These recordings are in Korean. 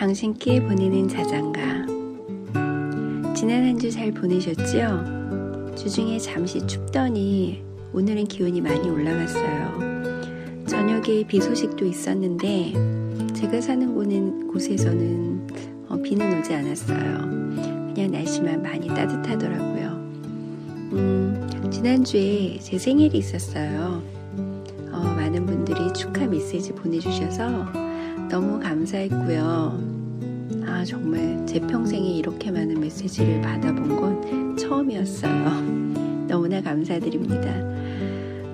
당신께 보내는 자장가 지난 한 주 잘 보내셨죠? 주중에 잠시 춥더니 오늘은 기온이 많이 올라갔어요. 저녁에 비 소식도 있었는데 제가 사는 곳은, 곳에서는 어, 비는 오지 않았어요. 그냥 날씨만 많이 따뜻하더라고요. 음, 지난주에 제 생일이 있었어요. 어, 많은 분들이 축하 메시지 보내주셔서 너무 감사했고요. 아, 정말 제 평생에 이렇게 많은 메시지를 받아본 건 처음이었어요. 너무나 감사드립니다.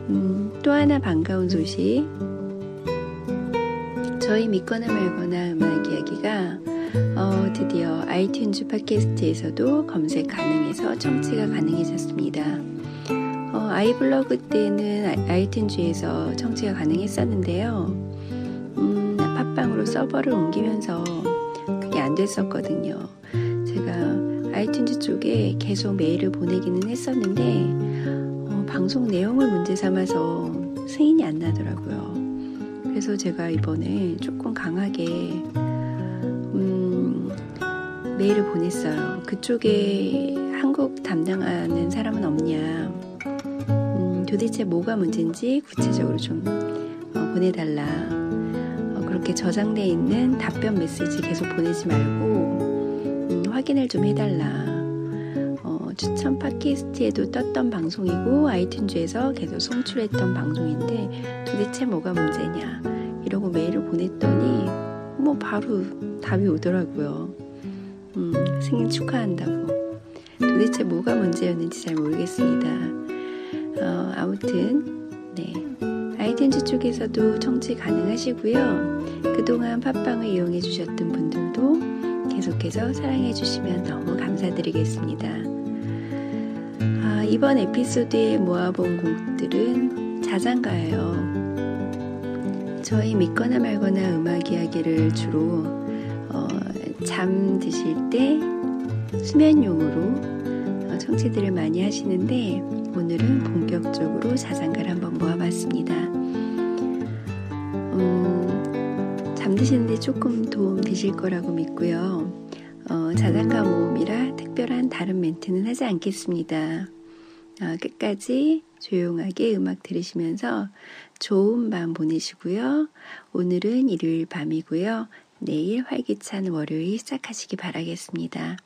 음, 또 하나 반가운 소식. 저희 믿거나 말거나 음악 이야기가 어, 드디어 아이튠즈 팟캐스트에서도 검색 가능해서 청취가 가능해졌습니다. 어, 아이블로그 때는 아이튠즈에서 청취가 가능했었는데요. 음, 서버를 옮기면서 그게 안 됐었거든요. 제가 아이튠즈 쪽에 계속 메일을 보내기는 했었는데 어, 방송 내용을 문제 삼아서 승인이 안 나더라고요. 그래서 제가 이번에 조금 강하게 음, 메일을 보냈어요. 그쪽에 한국 담당하는 사람은 없냐. 도대체 뭐가 문제인지 구체적으로 좀 어, 보내달라. 어, 그렇게 저장돼 있는 답변 메시지 계속 보내지 말고 음, 확인을 좀 해달라. 어, 추천 팟캐스트에도 떴던 방송이고 아이튠즈에서 계속 송출했던 방송인데 도대체 뭐가 문제냐 이러고 메일을 보냈더니 뭐 바로 답이 오더라고요. 음, 생일 축하한다고. 도대체 뭐가 문제였는지 잘 모르겠습니다. 어, 아무튼 네 아이튠즈 쪽에서도 청취 가능하시고요. 그동안 팟빵을 이용해 주셨던 분들도 계속해서 사랑해 주시면 너무 감사드리겠습니다. 아, 이번 에피소드에 모아본 곡들은 자장가예요. 저희 믿거나 말거나 음악 이야기를 주로 어, 잠 드실 때 수면용으로 어, 청취들을 많이 하시는데 오늘은 본격적으로 자장가를 한번 모아봤습니다. 음, 잠드시는데 조금 도움 되실 거라고 믿고요. 어, 자장가 모음이라 특별한 다른 멘트는 하지 않겠습니다. 어, 끝까지 조용하게 음악 들으시면서 좋은 밤 보내시고요. 오늘은 일요일 밤이고요. 내일 활기찬 월요일 시작하시기 바라겠습니다.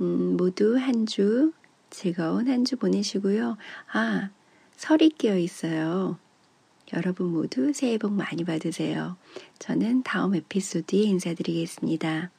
음, 모두 한 주 즐거운 한 주 보내시고요. 아, 설이 끼어 있어요. 여러분 모두 새해 복 많이 받으세요. 저는 다음 에피소드에 인사드리겠습니다.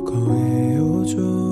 거예요 조